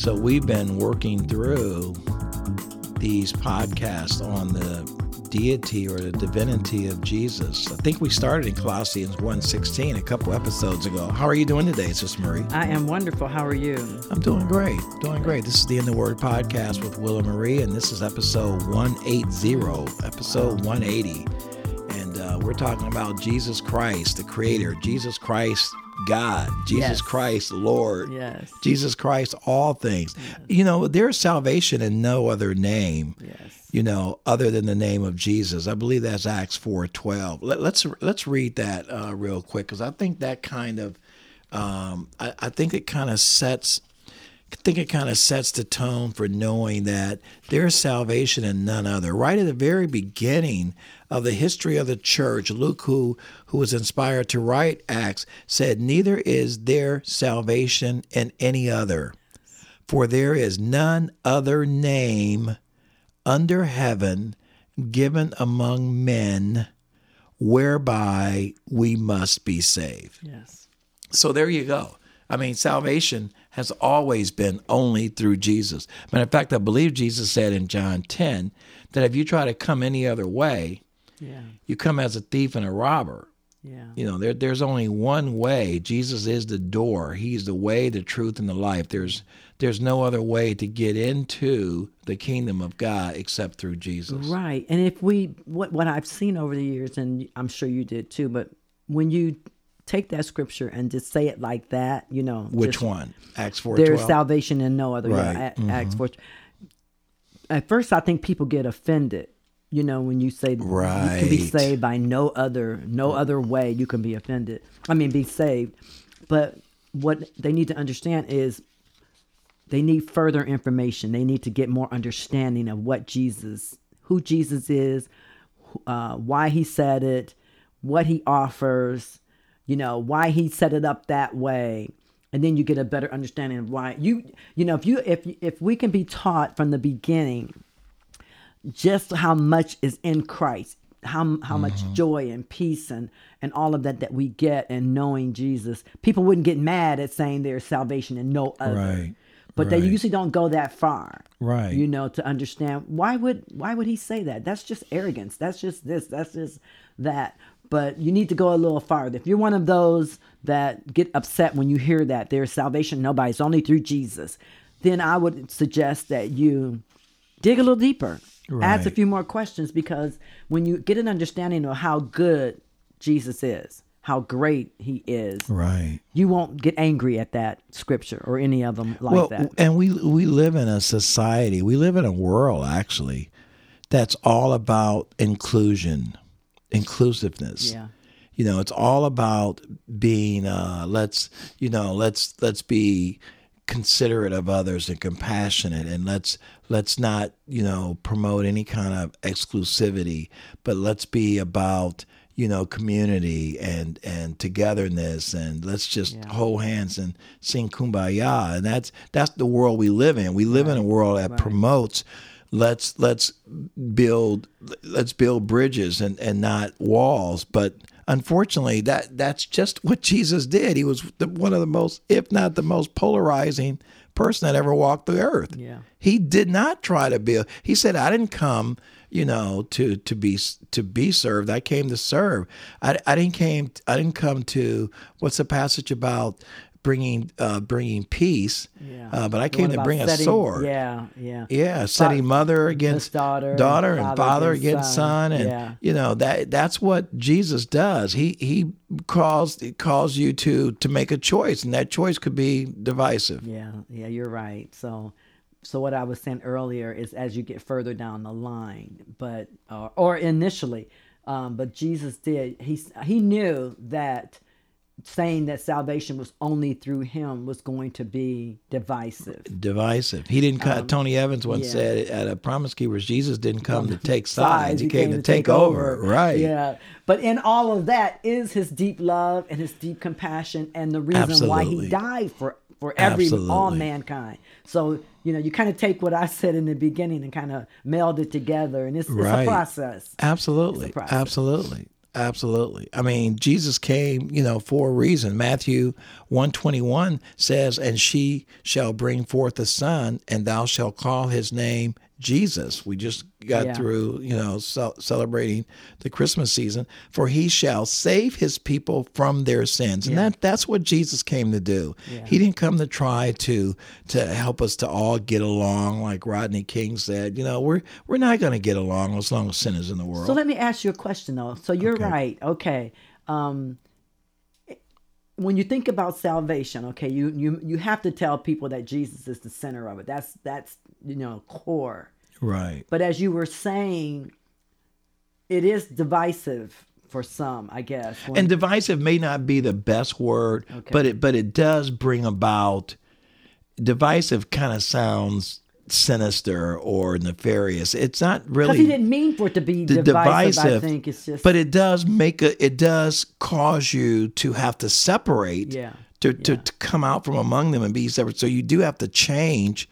So we've been working through these podcasts on the deity or the divinity of Jesus. I think we started in Colossians 1:16 a couple episodes ago. How are you doing today, Sister Marie? I am wonderful. How are you? I'm doing great. Doing great. This is the In the Word podcast with Willa Marie, and this is episode 180. Episode 180. And uh, we're talking about Jesus Christ, the Creator, Jesus Christ, God, Jesus Yes. Christ, Lord, Yes. Jesus Christ, all things. You know, there's salvation in no other name Yes. you know, other than the name of Jesus. I believe that's Acts four twelve. Let, let's let's read that uh, real quick because I think that kind of, um, I, I think it kind of sets. I think it kind of sets the tone for knowing that there's salvation in none other. Right at the very beginning of the history of the church, Luke, who who was inspired to write Acts, said, "Neither is there salvation in any other, for there is none other name." under heaven given among men whereby we must be saved. Yes. So there you go. I mean, salvation has always been only through Jesus. Matter of fact, I believe Jesus said in John 10 that if you try to come any other way, Yeah. you come as a thief and a robber. Yeah. You know, there, there's only one way. Jesus is the door. He's the way, the truth, and the life. There's there's no other way to get into the kingdom of God except through Jesus. Right. And if we what what I've seen over the years, and I'm sure you did too, but when you take that scripture and just say it like that, you know, Which just, one? Acts four There's twelve. salvation in no other. Right. Yeah, A- Acts four. At first, I think people get offended. You know, when you say that you can be saved by no other no other way, you can be offended. I mean, be saved. But what they need to understand is they need further information. They need to get more understanding of what Jesus, who Jesus is, uh, why he said it, what he offers, you know, why he set it up that way. And then you get a better understanding of why you, you know, if you, if, if we can be taught from the beginning just how much is in Christ, how how much Mm-hmm. joy and peace and and all of that that we get in knowing Jesus. People wouldn't get mad at saying there's salvation in no other. Right, But they usually don't go that far. Right. You know, to understand why would why would he say that? That's just arrogance. That's just this. That's just that. But you need to go a little farther. If you're one of those that get upset when you hear that there's salvation, nobody's only through Jesus, then I would suggest that you dig a little deeper. Ask a few more questions because when you get an understanding of how good Jesus is, how great he is, Right. you won't get angry at that scripture or any of them like well, that. and we we live in a society, we live in a world actually that's all about inclusion, inclusiveness. Yeah. You know, it's all about being uh let's, you know, let's let's be considerate of others and compassionate and let's let's not, you know, promote any kind of exclusivity, but let's be about you know community and and togetherness and let's just Yeah. hold hands and sing kumbaya and that's that's the world we live in we live in a world that promotes let's let's build let's build bridges and and not walls. But unfortunately that that's just what jesus did. He was the, one of the most if not the most polarizing person that ever walked the earth. Yeah. he did not try to build. He said i didn't come you know to to be to be served. I came to serve. I, I didn't came i didn't come to what's the passage about bringing uh bringing peace Yeah. uh, but i came to bring a sword Yeah, yeah. yeah, setting mother against daughter, daughter and and father against against son. son, and Yeah. you know that that's what Jesus does. He he calls he calls you to to make a choice, and that choice could be divisive. Yeah, yeah, you're right. So, so what I was saying earlier is as you get further down the line, but or, or initially, um, but Jesus did. He he knew that saying that salvation was only through him was going to be divisive. Divisive. He didn't. come um, Tony Evans once yeah. said at a Promise Keepers, Jesus didn't come to take sides. Sides, He, came, to take, over. Right. Yeah. But in all of that is his deep love and his deep compassion and the reason why he died for for every all mankind. So, you know, you kind of take what I said in the beginning and kind of meld it together and it's, it's a process. Absolutely. process. Absolutely. Absolutely. I mean, Jesus came, you know, for a reason. Matthew 121 says, "And she shall bring forth a son, and thou shalt call his name Jesus." We just got Yeah. through, you know, ce- celebrating the Christmas season, for he shall save his people from their sins. And that that's what Jesus came to do. Yeah. He didn't come to try to to help us to all get along like Rodney King said. You know, we're we're not going to get along as long as sin is in the world. So let me ask you a question though. So you're Okay. right. Okay. Um, when you think about salvation, okay, you you you have to tell people that Jesus is the center of it. That's that's you know core. right. But as you were saying, it is divisive for some, I guess. when- and divisive may not be the best word, Okay. but it but it does bring about divisive kind of sounds sinister or nefarious. It's not really because he didn't mean for it to be the divisive, I think it's just. but it does make a it does cause you to have to separate Yeah. to, to, to come out from among them and be separate. So you do have to change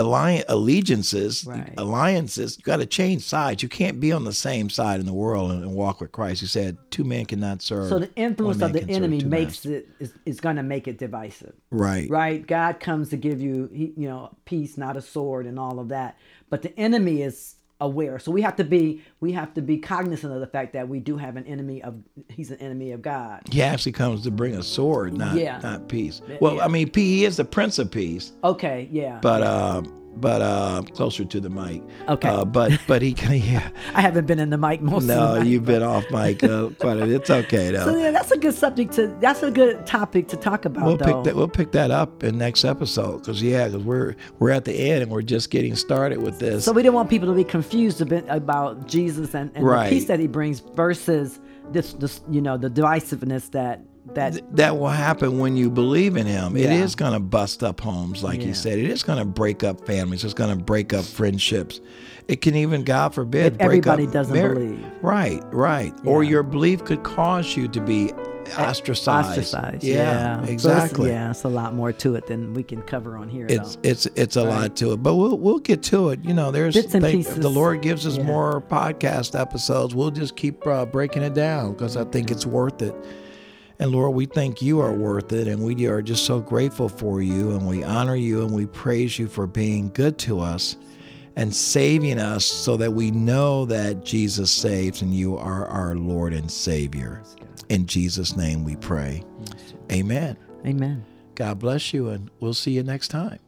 alliance allegiances, Right. alliances. You got to change sides. You can't be on the same side in the world and, and walk with Christ. You said two men cannot serve. so the influence of the enemy makes masters. it is, is going to make it divisive. right. right? God comes to give you, you know, peace, not a sword, and all of that. But the enemy is aware, so we have to be we have to be cognizant of the fact that we do have an enemy of he's an enemy of God. He actually comes to bring a sword, not Yeah. not peace. Well, yeah. I mean, he is the Prince of Peace, Okay, yeah. but uh, but uh, closer to the mic. Okay. Uh, but but he can yeah. I haven't been in the mic most of No, you've been off mic uh, quite a bit. It's okay So though. yeah, that's a good subject to. That's a good topic to talk about. We'll though. pick that. We'll pick that up in next episode because yeah, because we're we're at the end and we're just getting started with this. So we don't want people to be confused a bit about Jesus and, and Right. the peace that he brings versus this, this, you know, the divisiveness that that that will happen when you believe in him. It Yeah. is going to bust up homes, like Yeah. he said. It is going to break up families. It's going to break up friendships. It can even, God forbid, If break everybody up doesn't mar- believe. Right, right. Or your belief could cause you to be ostracized. ostracized. Yeah, Yeah, So it's- exactly. yeah, it's a lot more to it than we can cover on here. It's though. it's it's a lot to it, but we'll we'll get to it. You know, there's Bits and if pieces. the Lord gives us Yeah. more podcast episodes. We'll just keep uh, breaking it down because I think it's worth it. And Lord, we think you are worth it, and we are just so grateful for you, and we honor you, and we praise you for being good to us and saving us, so that we know that Jesus saves, and you are our Lord and Savior. In Jesus' name, we pray. Amen. Amen. God bless you, and we'll see you next time.